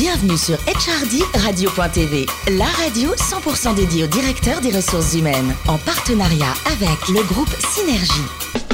Bienvenue sur HRD Radio.tv, la radio 100% dédiée aux directeurs des ressources humaines, en partenariat avec le groupe Synergie.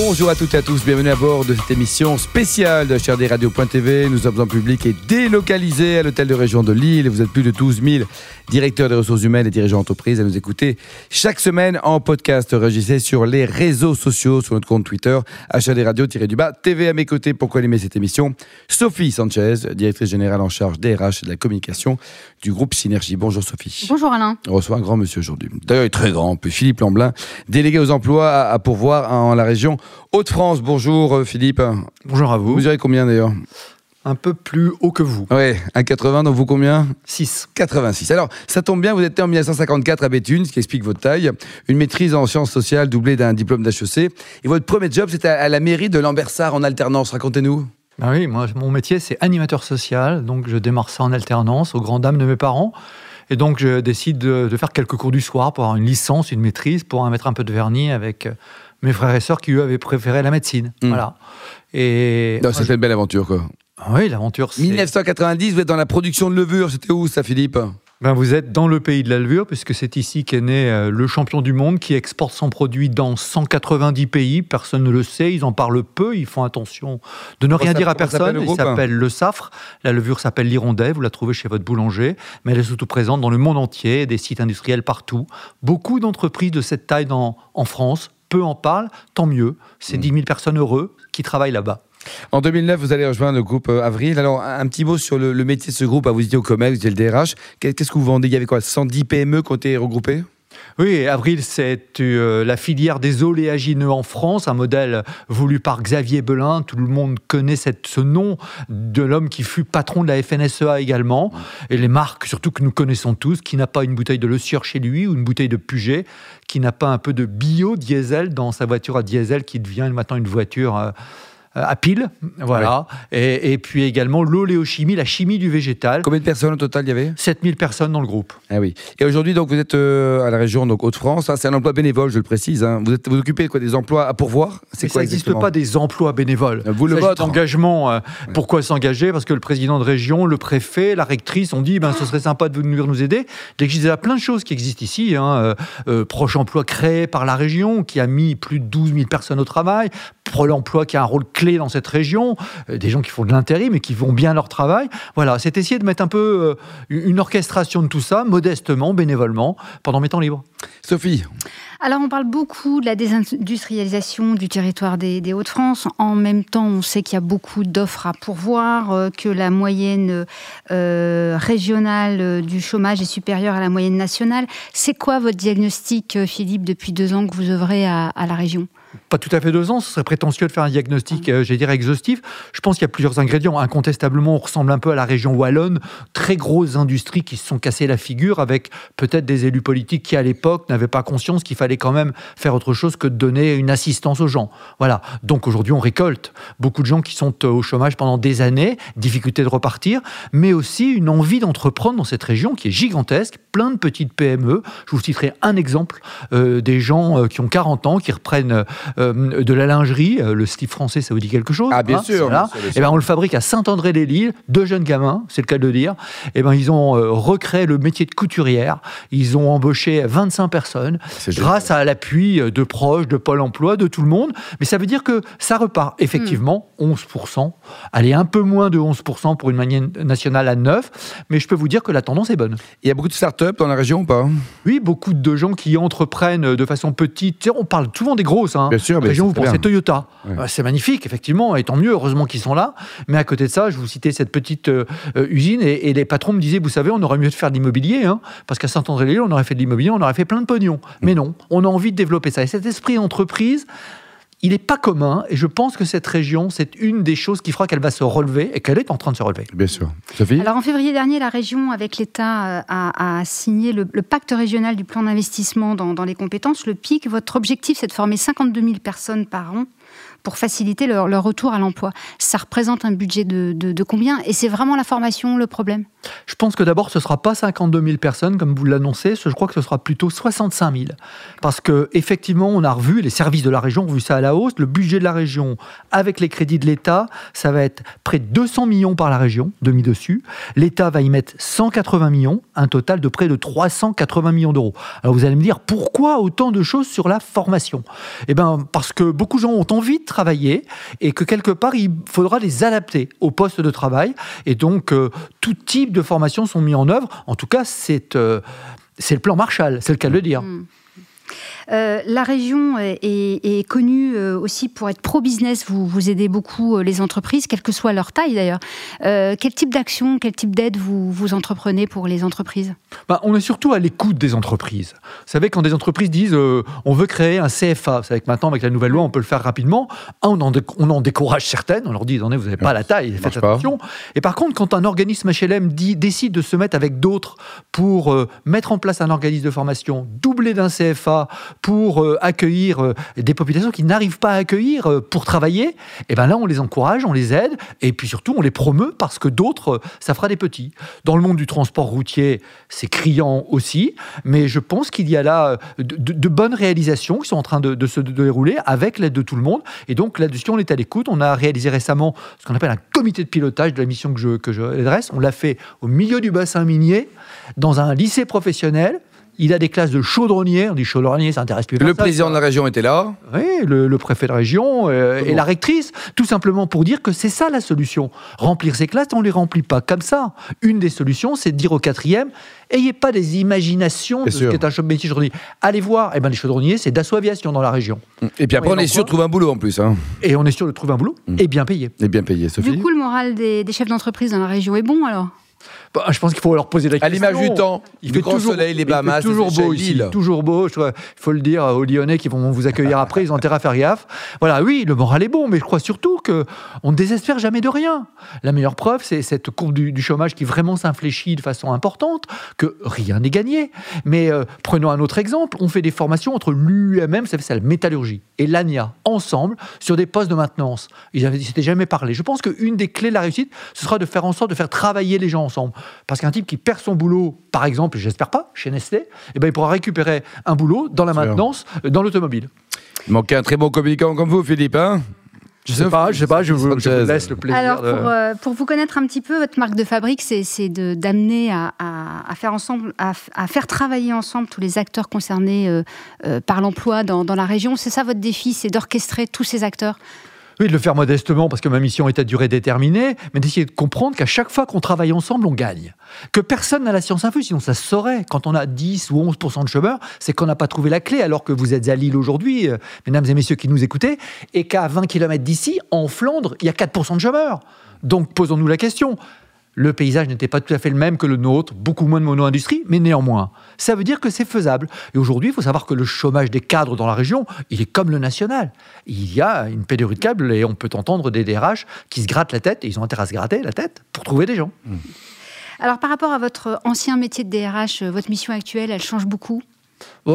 Bonjour à toutes et à tous, bienvenue à bord de cette émission spéciale de HRDRadio.tv. Nous sommes en public et délocalisés à l'hôtel de région de Lille. Vous êtes plus de 12 000 directeurs des ressources humaines et dirigeants d'entreprise à nous écouter chaque semaine en podcast enregistré sur les réseaux sociaux, sur notre compte Twitter, HRD Radio-du-bas, TV à mes côtés pour co-animer cette émission. Sophie Sanchez, directrice générale en charge des RH et de la communication du groupe Synergie. Bonjour Sophie. Bonjour Alain. On reçoit un grand monsieur aujourd'hui. D'ailleurs, il est très grand. Puis Philippe Lamblin, délégué aux emplois à, à pourvoir en la région Hauts-de-France. Bonjour euh, Philippe. Bonjour à vous. Vous mesurez combien d'ailleurs Un peu plus haut que vous. Oui, 1,80, donc vous combien 6. 86. Alors, ça tombe bien, vous êtes né en 1954 à Béthune, ce qui explique votre taille. Une maîtrise en sciences sociales doublée d'un diplôme d'HEC. Et votre premier job, c'était à la mairie de Lambersart en alternance. Racontez-nous. Ah oui, moi, mon métier, c'est animateur social. Donc, je démarre ça en alternance aux grandes dames de mes parents. Et donc, je décide de, de faire quelques cours du soir pour avoir une licence, une maîtrise, pour mettre un peu de vernis avec euh, mes frères et sœurs qui, eux, avaient préféré la médecine. Mm. Voilà. Et. Non, C'était une belle aventure, quoi. Ah oui, l'aventure, c'est. 1990, vous êtes dans la production de levure. C'était où, ça, Philippe? Ben, vous êtes dans le pays de la levure, puisque c'est ici qu'est né euh, le champion du monde qui exporte son produit dans 190 pays. Personne ne le sait, ils en parlent peu, ils font attention de ne rien dire à personne. Il s'appelle le Safre. La levure s'appelle l'Hirondelle, vous la trouvez chez votre boulanger, mais elle est surtout présente dans le monde entier, des sites industriels partout. Beaucoup d'entreprises de cette taille dans- en France, peu en parlent, tant mieux. C'est Mm. 10 000 personnes heureuses qui travaillent là-bas. En 2009, vous allez rejoindre le groupe euh, Avril. Alors, un petit mot sur le, le métier de ce groupe. Vous étiez au COMEX, vous étiez le DRH. Qu'est- Qu'est-ce que vous vendez? Il y avait quoi? 110 PME qui ont été regroupées Oui, Avril, c'est euh, la filière des oléagineux en France, un modèle voulu par Xavier Belin. Tout le monde connaît ce nom de l'homme qui fut patron de la FNSEA également. Et les marques, surtout que nous connaissons tous, qui n'a pas une bouteille de Le chez lui ou une bouteille de Puget, qui n'a pas un peu de bio-diesel dans sa voiture à diesel qui devient maintenant une voiture. euh, à pile, voilà. Et, et puis également l'oléochimie, la chimie du végétal. Combien de personnes au total il y avait? 7000 personnes dans le groupe. Ah oui. Et aujourd'hui, donc, vous êtes euh, à la région donc Hauts-de-France. Ah, c'est un emploi bénévole, je le précise. hein. Vous êtes vous occupez quoi? Des emplois à pourvoir? C'est quoi ça n'existe pas des emplois bénévoles. Vous, le vôtre. d'engagement. euh, Pourquoi s'engager? Parce que le président de région, le préfet, la rectrice ont dit ben, ce serait sympa de venir nous aider. Il existe déjà plein de choses qui existent ici. Hein. Euh, euh, Proche emploi créé par la région, qui a mis plus de 12 000 personnes au travail. Pôle emploi qui a un rôle clé dans cette région. Euh, des gens qui font de l'intérim et qui font bien leur travail. Voilà, c'est essayer de mettre un peu euh, une orchestration de tout ça, modestement, bénévolement, pendant mes temps libres. Sophie, Alors, on parle beaucoup de la désindustrialisation du territoire des, des Hauts-de-France. En même temps, on sait qu'il y a beaucoup d'offres à pourvoir, euh, que la moyenne euh, régionale du chômage est supérieure à la moyenne nationale. C'est quoi votre diagnostic, Philippe, depuis deux ans que vous œuvrez à, à la région? Pas tout à fait deux ans, ce serait prétentieux de faire un diagnostic, euh, j'allais dire, exhaustif. Je pense qu'il y a plusieurs ingrédients. Incontestablement, on ressemble un peu à la région wallonne, très grosses industries qui se sont cassées la figure avec peut-être des élus politiques qui, à l'époque, n'avaient pas conscience qu'il fallait quand même faire autre chose que de donner une assistance aux gens. Voilà. Donc aujourd'hui, on récolte beaucoup de gens qui sont euh, au chômage pendant des années, difficulté de repartir, mais aussi une envie d'entreprendre dans cette région qui est gigantesque, plein de petites PME. Je vous citerai un exemple euh, des gens euh, qui ont 40 ans, qui reprennent euh, de la lingerie. Euh, le slip français, ça vous dit quelque chose Ah, bien hein, sûr, voilà. bien sûr, bien Eh ben, on le fabrique à Saint-André-les-Lilles. Deux jeunes gamins, c'est le cas de le dire. Eh ben, ils ont euh, recréé le métier de couturière. Ils ont embauché 25 personnes grâce à l'appui de proches, de Pôle emploi, de tout le monde. Mais ça veut dire que ça repart. Effectivement, 11%. Allez, un peu moins de 11% pour une moyenne nationale à 9. Mais je peux vous dire que la tendance est bonne. il y a beaucoup de start-up dans la région ou pas? Oui, beaucoup de gens qui entreprennent de façon petite. On parle souvent des grosses. Hein. Bien sûr, région, c'est vous pensez bien. Toyota. Ouais. Euh, C'est magnifique, effectivement, et tant mieux, heureusement qu'ils sont là. Mais à côté de ça, je vous citais cette petite euh, usine, et, et les patrons me disaient, vous savez, on aurait mieux de faire de l'immobilier, hein, parce qu'à Saint-André-les-Lilles, on aurait fait de l'immobilier, on aurait fait plein de pognon. Mais non, on a envie de développer ça. Et cet esprit d'entreprise, il n'est pas commun, et je pense que cette région, c'est une des choses qui fera qu'elle va se relever, et qu'elle est en train de se relever. Bien sûr. Sophie Alors en février dernier, la région, avec l'État, euh, a, a signé le, le pacte régional du plan d'investissement dans, dans les compétences, le PIC. Votre objectif, c'est de former 52 000 personnes par an pour faciliter leur, retour à l'emploi. Ça représente un budget de, combien? Et c'est vraiment la formation le problème? Je pense que d'abord, ce ne sera pas 52 000 personnes, comme vous l'annoncez, je crois que ce sera plutôt 65 000. Parce que effectivement, on a revu, les services de la région ont vu ça à la hausse, le budget de la région, avec les crédits de l'État, ça va être près de 200 millions par la région, demi-dessus. L'État va y mettre 180 millions, un total de près de 380 millions d'euros. Alors vous allez me dire, pourquoi autant de choses sur la formation? Eh bien, parce que beaucoup de gens ont envie de et que quelque part, il faudra les adapter au poste de travail. Et donc, euh, tout type de formation sont mis en œuvre. En tout cas, c'est euh, le plan Marshall, c'est le cas de le dire. Mmh. Euh, la région est, connue euh, aussi pour être pro-business. Vous, vous aidez beaucoup euh, les entreprises, quelle que soit leur taille d'ailleurs. quel type d'action, quel type d'aide vous, vous entreprenez pour les entreprises? Bah, On est surtout à l'écoute des entreprises. Vous savez, quand des entreprises disent on veut créer un CFA, vous savez que maintenant avec la nouvelle loi on peut le faire rapidement, on, en on en décourage certaines, on leur dit attendez, vous n'avez pas la taille, faites attention. Et par contre, quand un organisme HLM dit, décide de se mettre avec d'autres pour mettre en place un organisme de formation doublé d'un CFA, pour euh, accueillir euh, des populations qui n'arrivent pas à accueillir euh, pour travailler, et eh ben là, on les encourage, on les aide, et puis surtout, on les promeut parce que d'autres, ça fera des petits. Dans le monde du transport routier, c'est criant aussi, mais je pense qu'il y a là de, bonnes réalisations qui sont en train de, se dérouler avec l'aide de tout le monde. Et donc là-dessus, on est à l'écoute. On a réalisé récemment ce qu'on appelle un comité de pilotage de la mission que je, que je adresse. On l'a fait au milieu du bassin minier, dans un lycée professionnel il a des classes de chaudronniers. On dit chaudronnier, ça intéresse plus Le président de la région était là. Oui, le, préfet de région euh, et la rectrice, tout simplement pour dire que c'est ça la solution. Remplir ces classes, on ne les remplit pas comme ça. Une des solutions, c'est de dire au quatrième, ayez pas des imaginations de ce qu'est un métier chaudronnier. Allez voir, eh ben, les chaudronniers, c'est Dassault Aviation dans la région. Et puis après, on, est sûr de trouver un boulot en plus. Hein. Et on est sûr de trouver un boulot mm. et bien payé. Et bien payé, Sophie. Du coup, le moral des chefs d'entreprise dans la région est bon alors? Bah, je pense qu'il faut leur poser la question. À l'image du temps, il fait toujours, soleil, les Bahamas, toujours beau ici, toujours beau. Il faut le dire aux Lyonnais qui vont vous accueillir après, ils ont intérêt à faire gaffe. Voilà, oui, le moral est bon, mais je crois surtout que on ne désespère jamais de rien. La meilleure preuve, c'est cette courbe du, chômage qui vraiment s'infléchit de façon importante, que rien n'est gagné. Mais euh, prenons un autre exemple. On fait des formations entre l'UMM, ça fait la métallurgie, et l'ANIA, ensemble, sur des postes de maintenance. Ils ne s'étaient jamais parlé. Je pense qu'une des clés de la réussite, ce sera de faire en sorte de faire travailler les gens ensemble. Parce qu'un type qui perd son boulot, par exemple, j'espère pas, chez Nestlé, eh ben, il pourra récupérer un boulot dans la maintenance, euh, dans l'automobile. Il manquait un très bon communicant comme vous, Philippe. Hein? Je sais pas, je sais pas, je vous, laisse le plaisir. Alors, pour, euh, pour, vous connaître un petit peu, votre marque de fabrique, c'est d'amener à, à, faire ensemble, à, à, faire travailler ensemble tous les acteurs concernés euh, par l'emploi dans, dans, la région. C'est ça votre défi, c'est d'orchestrer tous ces acteurs? Oui, de le faire modestement parce que ma mission est à durée déterminée, mais d'essayer de comprendre qu'à chaque fois qu'on travaille ensemble, on gagne. Que personne n'a la science infuse, sinon ça saurait. Quand on a 10 ou 11% de chômeurs, c'est qu'on n'a pas trouvé la clé, alors que vous êtes à Lille aujourd'hui, euh, mesdames et messieurs qui nous écoutez, et qu'à 20 km d'ici, en Flandre, il y a 4% de chômeurs. Donc posons-nous la question le paysage n'était pas tout à fait le même que le nôtre, beaucoup moins de mono-industrie, mais néanmoins, ça veut dire que c'est faisable. Et aujourd'hui, il faut savoir que le chômage des cadres dans la région, il est comme le national. Il y a une pénurie de câbles et on peut entendre des DRH qui se grattent la tête, et ils ont intérêt à se gratter la tête pour trouver des gens. Alors par rapport à votre ancien métier de DRH, euh, votre mission actuelle, elle change beaucoup?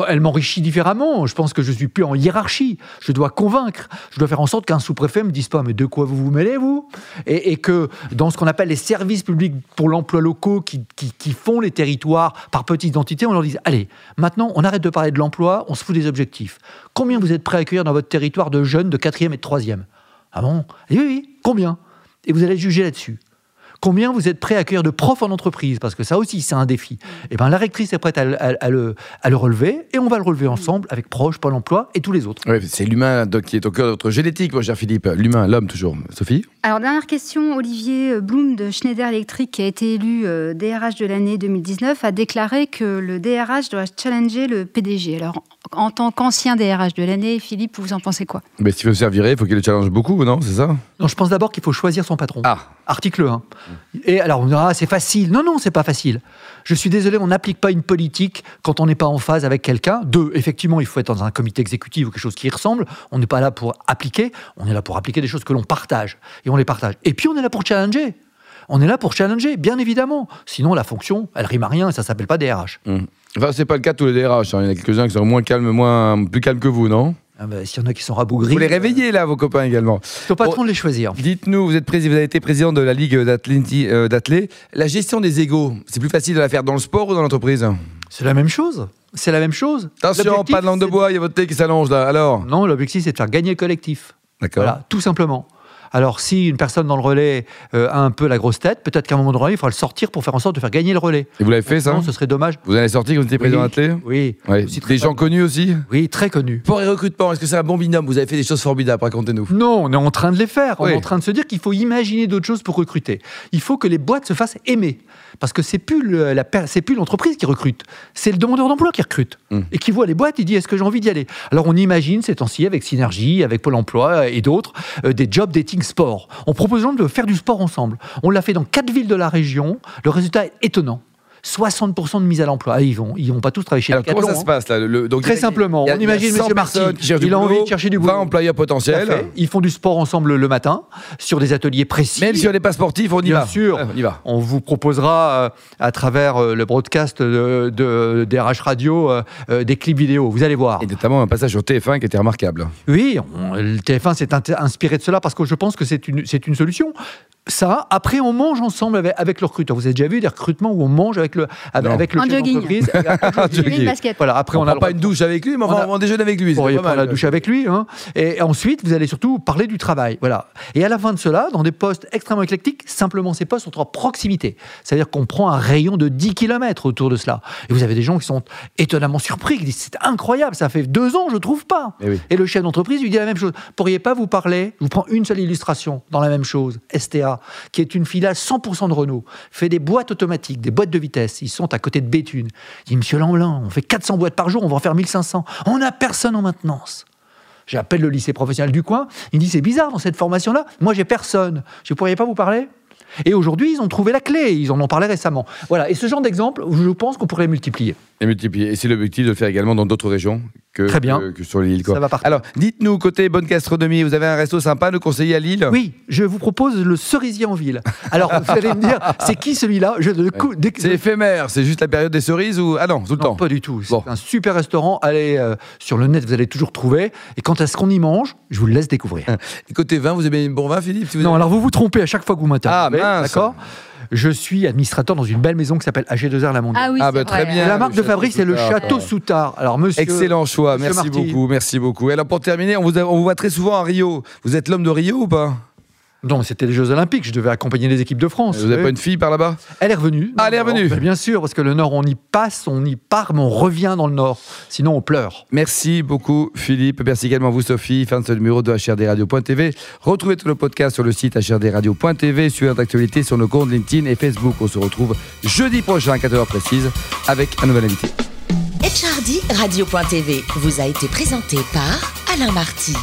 Elle m'enrichit différemment. Je pense que je suis plus en hiérarchie. Je dois convaincre. Je dois faire en sorte qu'un sous-préfet me dise pas mais de quoi vous vous mêlez vous? Et, que dans ce qu'on appelle les services publics pour l'emploi locaux qui, font les territoires par petites entités, on leur dise allez maintenant on arrête de parler de l'emploi, on se fout des objectifs. Combien vous êtes prêt à accueillir dans votre territoire de jeunes de quatrième et de troisième? Ah bon? Oui oui combien? Et vous allez juger là-dessus. Combien vous êtes prêt à accueillir de profs en entreprise Parce que ça aussi, c'est un défi. Et eh ben, la rectrice est prête à, le, relever et on va le relever ensemble avec Proche, Pôle emploi et tous les auautres. c'est l'humain qui est au cœur de votre génétique, mon cher Philippe. L'humain, l'homme toujours. Sophie? Alors, dernière question. Olivier Blum de Schneider Electric, qui a été élu DRH euh, de l'année 2019, a déclaré que le DRH doit challenger le PDG. Alors, en tant qu'ancien DRH de l'année, Philippe, vous en pensez quoi? Mais S'il veut se faire virer, il faut qu'il le challenge beaucoup, non? C'est ça? Non, je pense d'abord qu'il faut choisir son patron. Ah Article 1. Et alors, on dira, ah, c'est facile. Non, non, c'est pas facile. Je suis désolé, on n'applique pas une politique quand on n'est pas en phase avec quelqu'un. Deux, effectivement, il faut être dans un comité exécutif ou quelque chose qui y ressemble. On n'est pas là pour appliquer, on est là pour appliquer des choses que l'on partage. Et on les partage. Et puis, on est là pour challenger. On est là pour challenger, bien évidemment. Sinon, la fonction, elle rime à rien et ça s'appelle pas DRH. Mmh. Enfin, c'est pas le cas de tous les DRH. Hein. Il y en a quelques-uns qui sont moins calmes, moins, plus calmes que vous, non? Ah bah, S'il y en a qui sont rabougris. Vous les réveillez là, vos copains également. C'est au patron de les choisir. Dites-nous, vous, êtes président, vous avez été président de la Ligue euh, d'athlé. La gestion des égaux, c'est plus facile de la faire dans le sport ou dans l'entreprise? C'est la même chose. C'est la même chose. Attention, pas de langue de bois, il y a votre thé qui s'allonge là. Alors Non, l'objectif, c'est de faire gagner le collectif. D'accord. Voilà, tout simplement. Alors, si une personne dans le relais euh, a un peu la grosse tête, peut-être qu'à un moment donné, il faudra le sortir pour faire en sorte de faire gagner le relais. Et vous l'avez fait ça Non, ce serait dommage. Vous en avez sorti quand vous étiez président Oui. d'athlé Oui. Ouais. Des gens connus aussi Oui, très connu. Pour les recrutements, est-ce que c'est un bon binôme Vous avez fait des choses formidables, racontez-nous. Non, on est en train de les faire. On est en train de se dire qu'il faut imaginer d'autres choses pour recruter. Il faut que les boîtes se fassent aimer. Parce que c'est plus le- la per- c'est plus l'entreprise qui recrute, c'est le demandeur d'emploi qui recrute Mm. et qui voit les boîtes. Il dit est-ce que j'ai envie d'y aller? Alors on imagine ces temps-ci avec Synergie, avec Pôle Emploi et d'autres euh, des job dating sport. On propose aux gens de faire du sport ensemble. On l'a fait dans quatre villes de la région. Le résultat est étonnant. 60% de mise à l'emploi. Ah, ils vont, ils vont pas tous travailler chez Alors comment ça se hein. passe là Le- donc, Très simplement, a- on imagine 100 Monsieur du il a boulot, envie de chercher du 20 boulot. employeurs potentiels. Ils font du sport ensemble le matin sur des ateliers précis. Même si on n'est pas sportif, on y Bien va. sûr. Ouais, on y va. On vous proposera euh, à travers euh, le broadcast de, de, des RH Radio euh, des clips vidéo. Vous allez voir. Et notamment un passage sur TF1 qui était remarquable. Oui, on- le TF1 s'est inspiré de cela parce que je pense que c'est une, c'est une solution. Ça, après, on mange ensemble avec, avec le recruteur. Vous avez déjà vu des recrutements où on mange avec le, avec, avec le En chef jogging. d'entreprise En jogging. Voilà, après, on on, n'a pas une douche avec lui, mais On on, déjeune avec lui. y pas prendre la douche avec lui. hein. Et ensuite, vous allez surtout parler du travail. Voilà. Et à la fin de cela, dans des postes extrêmement éclectiques, simplement ces postes sont en proximité. C'est-à-dire qu'on prend un rayon de 10 km autour de cela. Et vous avez des gens qui sont étonnamment surpris, qui disent c'est incroyable, ça fait deux ans, je trouve pas. Eh oui. Et le chef d'entreprise lui dit la même chose. Pourriez pas vous parler Je vous prends une seule illustration dans la même chose. STA, qui est une filiale 100% de Renault, fait des boîtes automatiques, des boîtes de vitesse. Ils sont à côté de Béthune. Il dit Monsieur Lamblin, on fait 400 boîtes par jour, on va en faire 1500. On n'a personne en maintenance. J'appelle le lycée professionnel du coin. Il me dit c'est bizarre dans cette formation-là. Moi j'ai personne. Je ne pourriez pas vous parler? Et aujourd'hui ils ont trouvé la clé. Ils en ont parlé récemment. Voilà. Et ce genre d'exemple, je pense qu'on pourrait multiplier. Et multiplier. Et c'est l'objectif de le faire également dans d'autres régions que, Très bien. que, que sur l'île. quoi. Ça va partir. Alors, dites-nous, côté bonne gastronomie, vous avez un resto sympa à nous conseiller à Lille? Oui, je vous propose le cerisier en ville. Alors vous allez me dire, c'est qui celui-là? Je le coup- dès que- C'est éphémère, c'est juste la période des cerises ou. Ah non, tout le Non, temps. pas du tout. C'est Bon. un super restaurant. Allez euh, sur le net, vous allez toujours trouver. Et quant à ce qu'on y mange, je vous le laisse découvrir. Et côté vin, vous aimez un bon vin, Philippe si vous Non, alors vous vous trompez à chaque fois que vous m'interrogez. Ah, mince. D'accord? Je suis administrateur dans une belle maison qui s'appelle AG2R La Mondiale. Ah oui, Ah c'est bah, très bien. la marque de fabrique, c'est le. Château Soutard. Alors, monsieur. Excellent choix, Monsieur merci Marty. beaucoup, merci beaucoup. Et alors pour terminer, on vous, a- on vous voit très souvent à Rio. Vous êtes l'homme de Rio ou pas? Non, c'était les Jeux Olympiques. Je devais accompagner les équipes de France. Vous n'avez pas une fille par là-bas? Elle est revenue. Ah, elle est revenue. Nord. Bien sûr, parce que le Nord, on y passe, on y part, mais on revient dans le Nord. Sinon, on pleure. Merci beaucoup Philippe, merci également vous Sophie, fin de ce numéro de HRDRadio.tv. Retrouvez tout le podcast sur le site HRDRadio.tv, suivez l'actualité sur nos comptes LinkedIn et Facebook. On se retrouve jeudi prochain à 14h précise avec un nouvel invité. HRD Radio.tv vous a été présenté par Alain Marty.